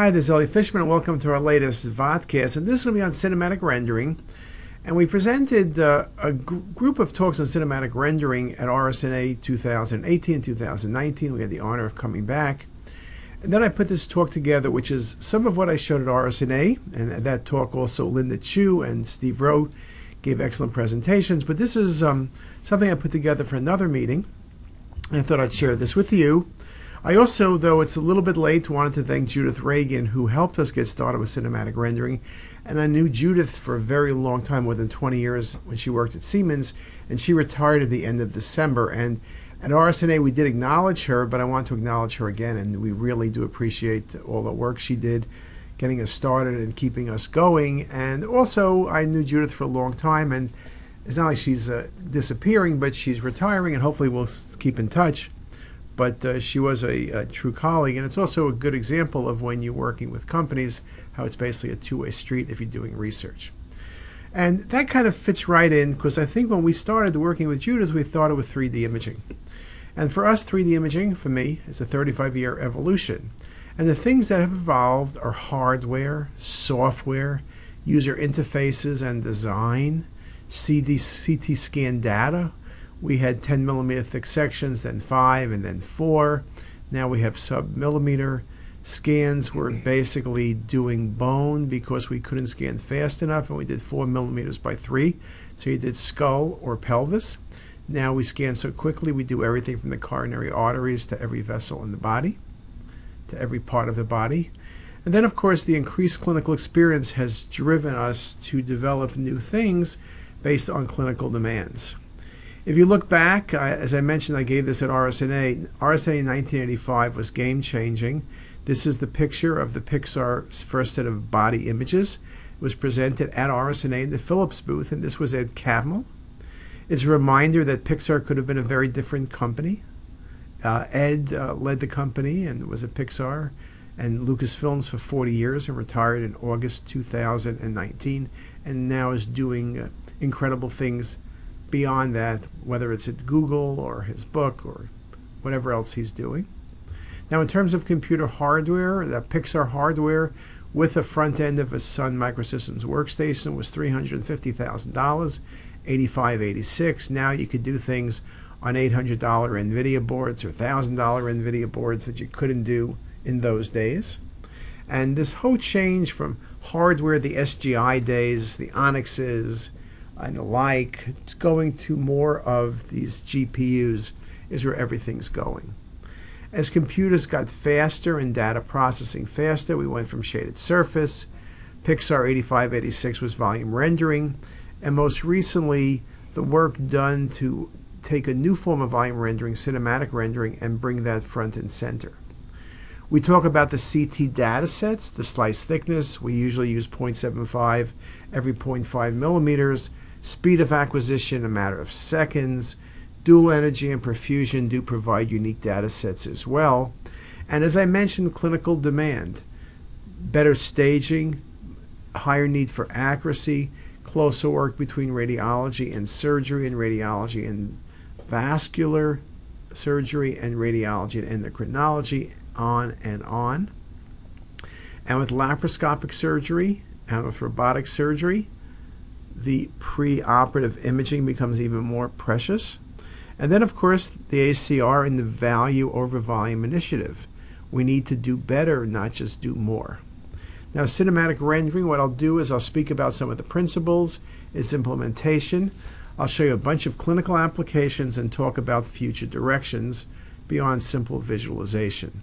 Hi, this is Elliot Fishman, welcome to our latest vodcast. And this will be on cinematic rendering. And we presented uh, a gr- group of talks on cinematic rendering at RSNA 2018 and 2019. We had the honor of coming back. And then I put this talk together, which is some of what I showed at RSNA. And at that talk, also Linda Chu and Steve Rowe gave excellent presentations. But this is um, something I put together for another meeting. And I thought I'd share this with you. I also, though it's a little bit late, wanted to thank Judith Reagan, who helped us get started with cinematic rendering. And I knew Judith for a very long time, more than 20 years, when she worked at Siemens, and she retired at the end of December. And at RSNA, we did acknowledge her, but I want to acknowledge her again, and we really do appreciate all the work she did getting us started and keeping us going. And also, I knew Judith for a long time, and it's not like she's uh, disappearing, but she's retiring, and hopefully we'll keep in touch but uh, she was a, a, true colleague. And it's also a good example of when you're working with companies, how it's basically a two way street if you're doing research. And that kind of fits right in because I think when we started working with Judith, we thought it was 3D imaging. And for us, 3D imaging, for me, is a 35 year evolution. And the things that have evolved are hardware, software, user interfaces and design, CD, CT scan data, we had 10 millimeter thick sections, then 5, and then 4. Now we have sub millimeter scans. We're basically doing bone because we couldn't scan fast enough, and we did 4 millimeters by 3. So you did skull or pelvis. Now we scan so quickly, we do everything from the coronary arteries to every vessel in the body, to every part of the body. And then, of course, the increased clinical experience has driven us to develop new things based on clinical demands. If you look back, I, as I mentioned, I gave this at RSNA. RSNA in 1985 was game changing. This is the picture of the Pixar first set of body images. It was presented at RSNA in the Philips booth, and this was Ed Catmull. It's a reminder that Pixar could have been a very different company. Uh, Ed uh, led the company and was at Pixar and Lucasfilms for 40 years and retired in August 2019, and now is doing uh, incredible things beyond that, whether it's at Google or his book or whatever else he's doing. Now, in terms of computer hardware, the Pixar hardware with the front end of a Sun Microsystems workstation was $350,000, 8586. Now you could do things on $800 NVIDIA boards or $1,000 NVIDIA boards that you couldn't do in those days. And this whole change from hardware, the SGI days, the Onyxes, and the like, it's going to more of these GPUs is where everything's going. As computers got faster and data processing faster, we went from shaded surface. Pixar 8586 was volume rendering, and most recently, the work done to take a new form of volume rendering, cinematic rendering, and bring that front and center. We talk about the CT data sets, the slice thickness. We usually use 0.75 every 0.5 millimeters Speed of acquisition, a matter of seconds. Dual energy and perfusion do provide unique data sets as well. And as I mentioned, clinical demand, better staging, higher need for accuracy, closer work between radiology and surgery, and radiology and vascular surgery, and radiology and endocrinology, on and on. And with laparoscopic surgery and with robotic surgery, the preoperative imaging becomes even more precious. And then, of course, the ACR and the value over volume initiative. We need to do better, not just do more. Now, cinematic rendering, what I'll do is I'll speak about some of the principles, its implementation. I'll show you a bunch of clinical applications and talk about future directions beyond simple visualization.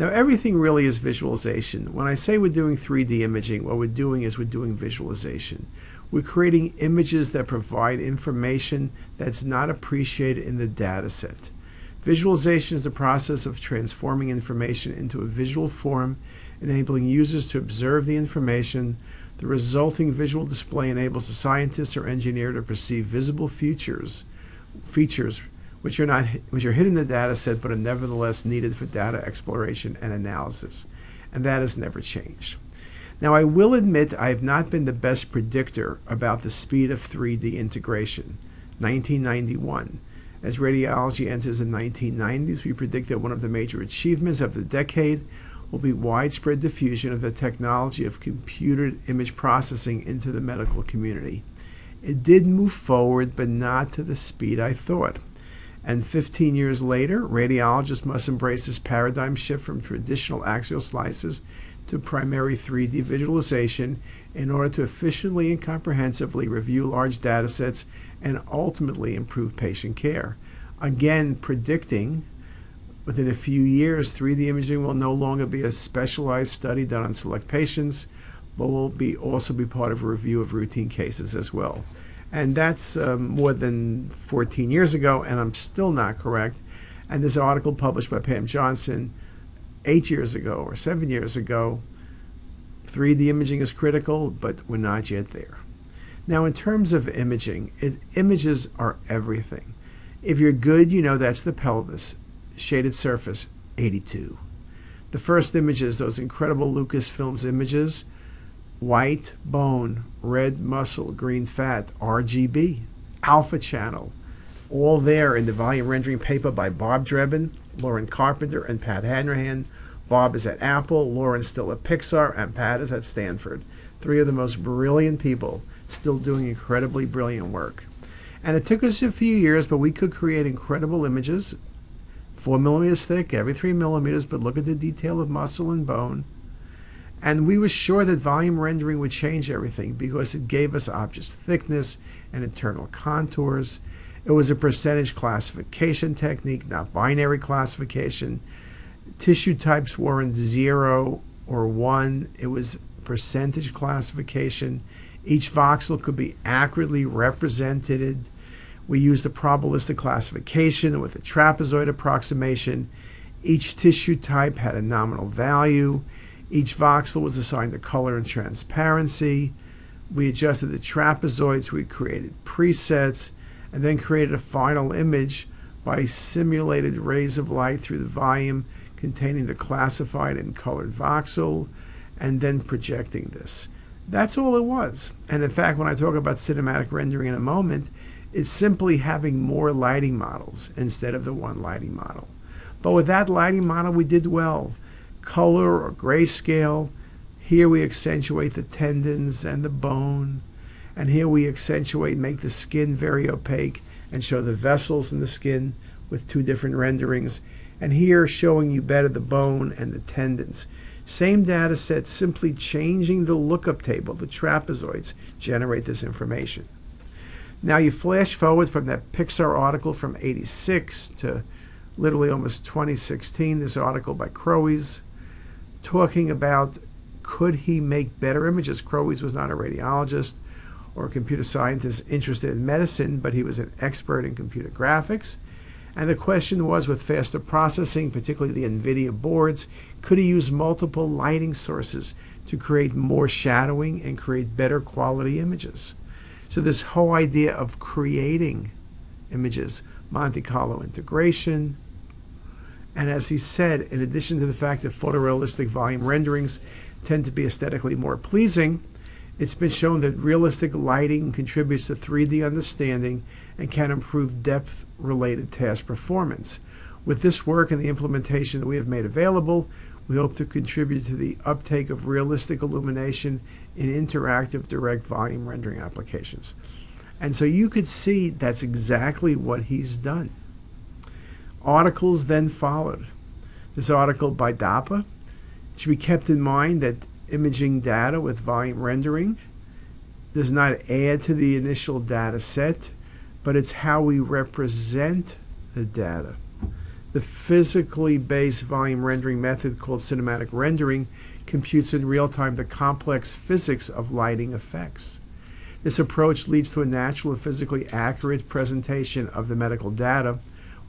Now, everything really is visualization. When I say we're doing 3D imaging, what we're doing is we're doing visualization. We're creating images that provide information that's not appreciated in the data set. Visualization is the process of transforming information into a visual form, enabling users to observe the information. The resulting visual display enables a scientist or engineer to perceive visible features, features which are not which are hidden in the data set but are nevertheless needed for data exploration and analysis. And that has never changed. Now, I will admit I have not been the best predictor about the speed of 3D integration. 1991. As radiology enters the 1990s, we predict that one of the major achievements of the decade will be widespread diffusion of the technology of computer image processing into the medical community. It did move forward, but not to the speed I thought. And 15 years later, radiologists must embrace this paradigm shift from traditional axial slices to primary 3D visualization in order to efficiently and comprehensively review large data sets and ultimately improve patient care. Again, predicting within a few years, 3D imaging will no longer be a specialized study done on select patients, but will be also be part of a review of routine cases as well. And that's um, more than 14 years ago, and I'm still not correct. And this article published by Pam Johnson eight years ago or seven years ago 3D imaging is critical, but we're not yet there. Now, in terms of imaging, it, images are everything. If you're good, you know that's the pelvis, shaded surface, 82. The first images, those incredible Lucasfilms images, white bone, red muscle, green fat, RGB, alpha channel, all there in the volume rendering paper by Bob Drebin, Loren Carpenter, and Pat Hanrahan. Bob is at Apple, Loren's still at Pixar, and Pat is at Stanford. Three of the most brilliant people still doing incredibly brilliant work. And it took us a few years, but we could create incredible images, four millimeters thick, every three millimeters, but look at the detail of muscle and bone. And we were sure that volume rendering would change everything because it gave us object thickness and internal contours. It was a percentage classification technique, not binary classification. Tissue types weren't zero or one, it was percentage classification. Each voxel could be accurately represented. We used a probabilistic classification with a trapezoid approximation. Each tissue type had a nominal value. Each voxel was assigned a color and transparency. We adjusted the trapezoids. We created presets and then created a final image by simulated rays of light through the volume containing the classified and colored voxel and then projecting this. That's all it was. And in fact, when I talk about cinematic rendering in a moment, it's simply having more lighting models instead of the one lighting model. But with that lighting model, we did well. Color or grayscale. Here we accentuate the tendons and the bone. And here we accentuate, make the skin very opaque, and show the vessels in the skin with two different renderings. And here showing you better the bone and the tendons. Same data set, simply changing the lookup table, the trapezoids, generate this information. Now you flash forward from that Pixar article from 86 to literally almost 2016, this article by Kroes talking about could he make better images. Kroes was not a radiologist or a computer scientist interested in medicine, but he was an expert in computer graphics. And the question was with faster processing, particularly the NVIDIA boards, could he use multiple lighting sources to create more shadowing and create better quality images? So, this whole idea of creating images, Monte Carlo integration, and as he said, in addition to the fact that photorealistic volume renderings tend to be aesthetically more pleasing, it's been shown that realistic lighting contributes to 3D understanding and can improve depth related task performance. With this work and the implementation that we have made available, we hope to contribute to the uptake of realistic illumination in interactive direct volume rendering applications. And so you could see that's exactly what he's done. Articles then followed. This article by Dappa. It should be kept in mind that imaging data with volume rendering does not add to the initial data set, but it's how we represent the data. The physically based volume rendering method called cinematic rendering computes in real time the complex physics of lighting effects. This approach leads to a natural and physically accurate presentation of the medical data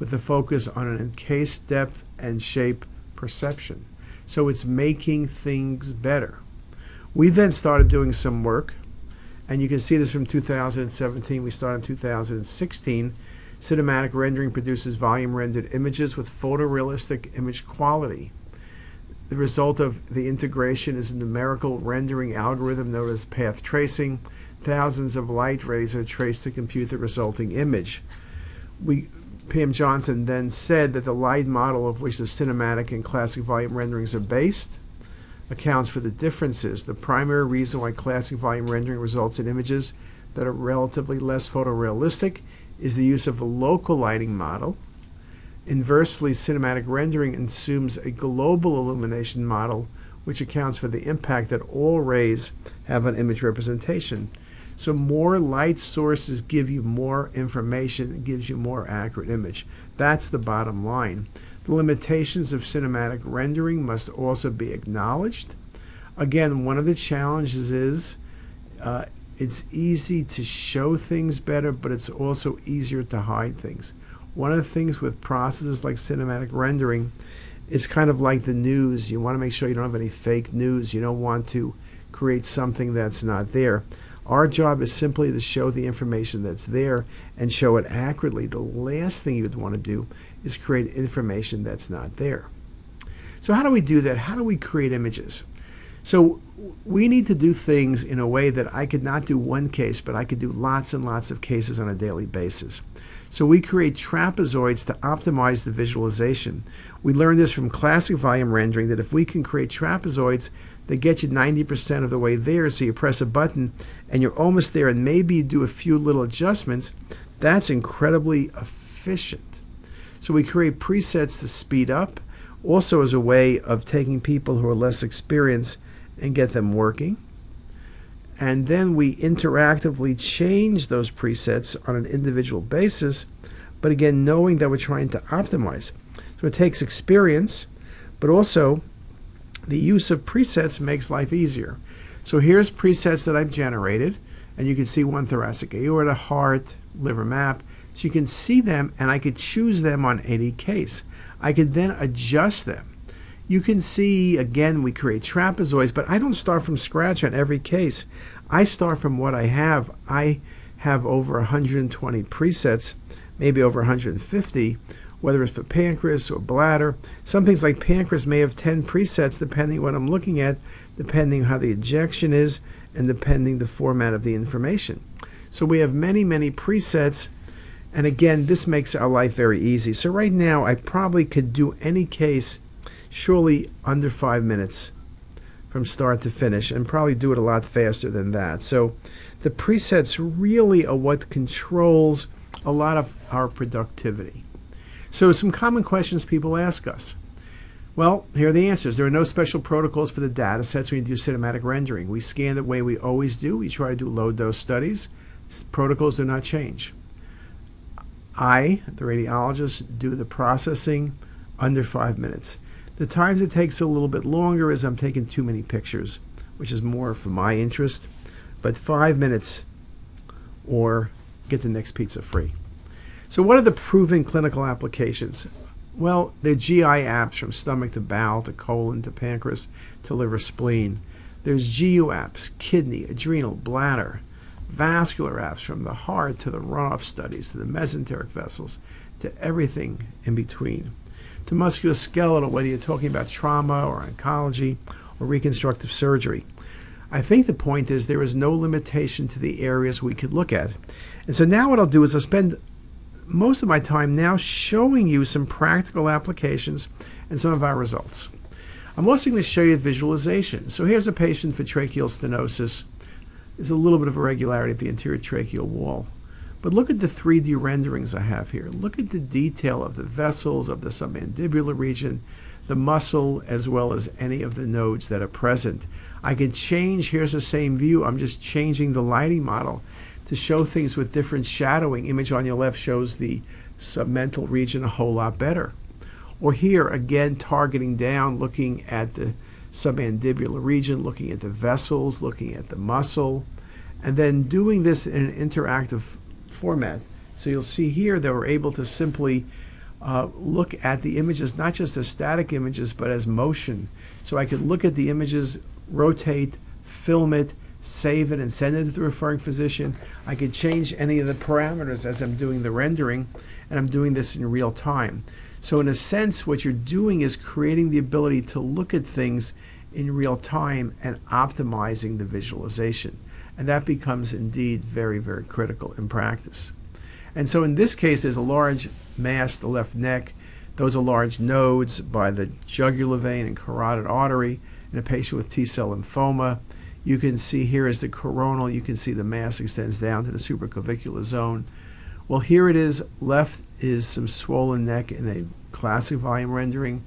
with a focus on an encased depth and shape perception. So it's making things better. We then started doing some work, and you can see this from 2017. We started in 2016. Cinematic rendering produces volume rendered images with photorealistic image quality. The result of the integration is a numerical rendering algorithm known as path tracing. Thousands of light rays are traced to compute the resulting image. We Pam Johnson then said that the light model of which the cinematic and classic volume renderings are based accounts for the differences. The primary reason why classic volume rendering results in images that are relatively less photorealistic is the use of a local lighting model. Inversely, cinematic rendering assumes a global illumination model which accounts for the impact that all rays have on image representation. So more light sources give you more information, gives you more accurate image. That's the bottom line. The limitations of cinematic rendering must also be acknowledged. Again, one of the challenges is uh, it's easy to show things better, but it's also easier to hide things. One of the things with processes like cinematic rendering is kind of like the news. You want to make sure you don't have any fake news. You don't want to create something that's not there. Our job is simply to show the information that's there and show it accurately. The last thing you'd want to do is create information that's not there. So, how do we do that? How do we create images? So, we need to do things in a way that I could not do one case, but I could do lots and lots of cases on a daily basis. So, we create trapezoids to optimize the visualization. We learned this from classic volume rendering that if we can create trapezoids that get you 90% of the way there. So you press a button and you're almost there, and maybe you do a few little adjustments. That's incredibly efficient. So we create presets to speed up, also as a way of taking people who are less experienced and get them working. And then we interactively change those presets on an individual basis, but again, knowing that we're trying to optimize. So it takes experience, but also the use of presets makes life easier. So here's presets that I've generated, and you can see one thoracic aorta, heart, liver map. So you can see them, and I could choose them on any case. I could then adjust them. You can see, again, we create trapezoids, but I don't start from scratch on every case. I start from what I have. I have over 120 presets, maybe over 150, whether it's for pancreas or bladder. Some things like pancreas may have 10 presets depending what I'm looking at, depending how the ejection is, and depending the format of the information. So we have many, many presets. And again, this makes our life very easy. So right now, I probably could do any case surely under five minutes from start to finish and probably do it a lot faster than that. So the presets really are what controls a lot of our productivity. So, some common questions people ask us. Well, here are the answers. There are no special protocols for the data sets when you do cinematic rendering. We scan the way we always do. We try to do low dose studies. Protocols do not change. I, the radiologist, do the processing under five minutes. The times it takes a little bit longer is I'm taking too many pictures, which is more for my interest. But five minutes or get the next pizza free. So, what are the proven clinical applications? Well, they're GI apps from stomach to bowel to colon to pancreas to liver spleen. There's GU apps, kidney, adrenal, bladder, vascular apps from the heart to the runoff studies to the mesenteric vessels to everything in between. To musculoskeletal, whether you're talking about trauma or oncology or reconstructive surgery. I think the point is there is no limitation to the areas we could look at. And so now what I'll do is I'll spend most of my time now showing you some practical applications and some of our results. I'm also going to show you visualization. So here's a patient for tracheal stenosis. There's a little bit of irregularity at the anterior tracheal wall. But look at the 3D renderings I have here. Look at the detail of the vessels, of the submandibular region, the muscle, as well as any of the nodes that are present. I can change, here's the same view, I'm just changing the lighting model to show things with different shadowing. Image on your left shows the submental region a whole lot better. Or here, again, targeting down, looking at the submandibular region, looking at the vessels, looking at the muscle, and then doing this in an interactive format. So you'll see here that we're able to simply uh, look at the images, not just as static images, but as motion. So I could look at the images, rotate, film it, save it and send it to the referring physician. I could change any of the parameters as I'm doing the rendering, and I'm doing this in real time. So, in a sense, what you're doing is creating the ability to look at things in real time and optimizing the visualization. And that becomes indeed very, very critical in practice. And so in this case, there's a large mass, the left neck. Those are large nodes by the jugular vein and carotid artery in a patient with T cell lymphoma. You can see here is the coronal. You can see the mass extends down to the supraclavicular zone. Well, here it is. Left is some swollen neck in a classic volume rendering.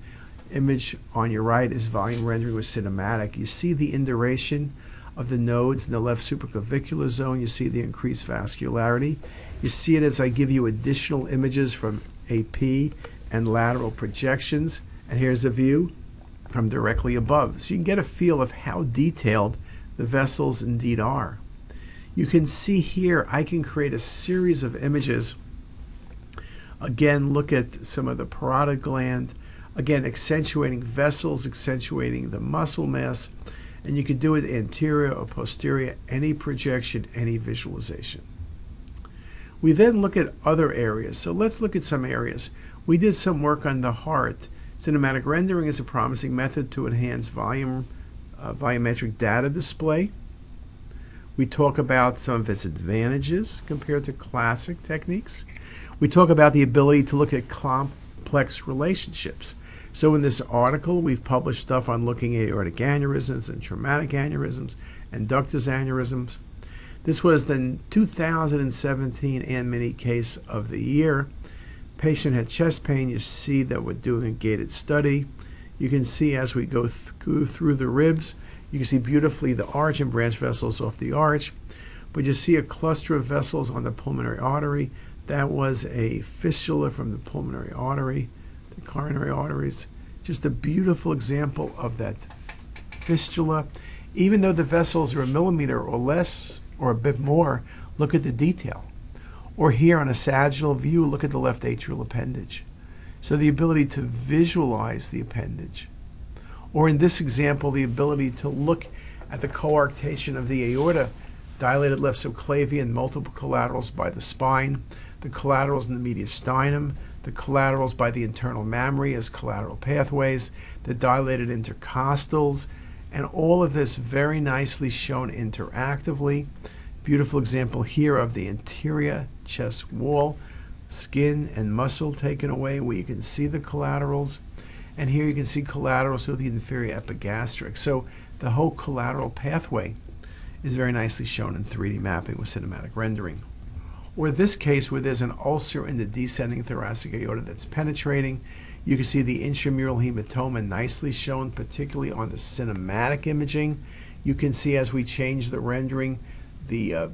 Image on your right is volume rendering with cinematic. You see the induration of the nodes in the left supraclavicular zone. You see the increased vascularity. You see it as I give you additional images from AP and lateral projections. And here's a view from directly above. So you can get a feel of how detailed the vessels indeed are. You can see here I can create a series of images. Again, look at some of the parotid gland. Again, accentuating vessels, accentuating the muscle mass. And you can do it anterior or posterior, any projection, any visualization. We then look at other areas. So let's look at some areas. We did some work on the heart. Cinematic rendering is a promising method to enhance volume, uh, volumetric data display. We talk about some of its advantages compared to classic techniques. We talk about the ability to look at complex relationships. So, in this article, we've published stuff on looking at aortic aneurysms and traumatic aneurysms and ductus aneurysms. This was the 2017 AuntMinnie case of the year. Patient had chest pain. You see that we're doing a gated study. You can see as we go, th- go through the ribs, you can see beautifully the arch and branch vessels off the arch. But you see a cluster of vessels on the pulmonary artery. That was a fistula from the pulmonary artery the coronary arteries. Just a beautiful example of that fistula. Even though the vessels are a millimeter or less or a bit more, look at the detail. Or here on a sagittal view, look at the left atrial appendage. So the ability to visualize the appendage. Or in this example, the ability to look at the coarctation of the aorta, dilated left subclavian, multiple collaterals by the spine, the collaterals in the mediastinum, the collaterals by the internal mammary as collateral pathways, the dilated intercostals, and all of this very nicely shown interactively. Beautiful example here of the anterior chest wall, skin and muscle taken away where you can see the collaterals. And here you can see collaterals through the inferior epigastric. So the whole collateral pathway is very nicely shown in 3D mapping with cinematic rendering or this case where there's an ulcer in the descending thoracic aorta that's penetrating. You can see the intramural hematoma nicely shown, particularly on the cinematic imaging. You can see as we change the rendering, the uh,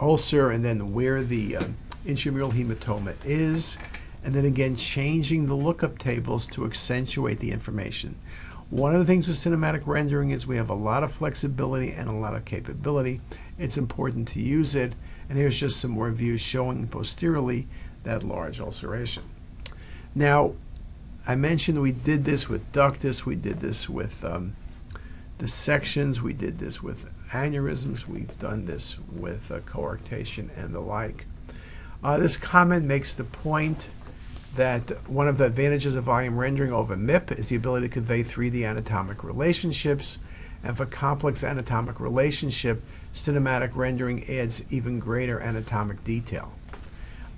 ulcer and then where the uh, intramural hematoma is. And then again, changing the lookup tables to accentuate the information. One of the things with cinematic rendering is we have a lot of flexibility and a lot of capability. It's important to use it. And here's just some more views showing posteriorly that large ulceration. Now, I mentioned we did this with ductus, we did this with um, dissections, we did this with aneurysms, we've done this with uh, coarctation and the like. Uh, this comment makes the point that one of the advantages of volume rendering over MIP is the ability to convey 3D anatomic relationships. And for complex anatomic relationship, cinematic rendering adds even greater anatomic detail.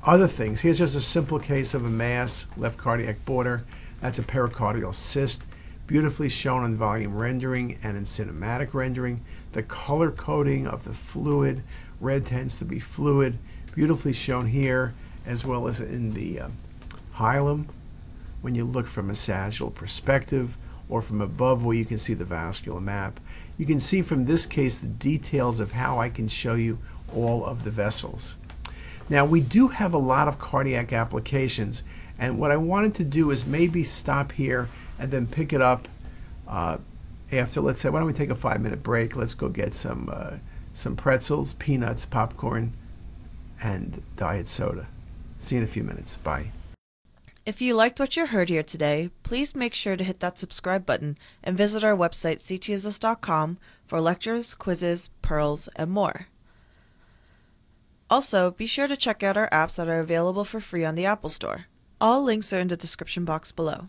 Other things, here's just a simple case of a mass, left cardiac border. That's a pericardial cyst, beautifully shown in volume rendering and in cinematic rendering. The color coding of the fluid, red tends to be fluid, beautifully shown here, as well as in the uh, hilum when you look from a sagittal perspective or from above where you can see the vascular map. You can see from this case the details of how I can show you all of the vessels. Now we do have a lot of cardiac applications and what I wanted to do is maybe stop here and then pick it up uh, after, let's say, why don't we take a five minute break? Let's go get some, uh, some pretzels, peanuts, popcorn, and diet soda. See you in a few minutes. Bye. If you liked what you heard here today, please make sure to hit that subscribe button and visit our website ctisus.com for lectures, quizzes, pearls, and more. Also, be sure to check out our apps that are available for free on the Apple Store. All links are in the description box below.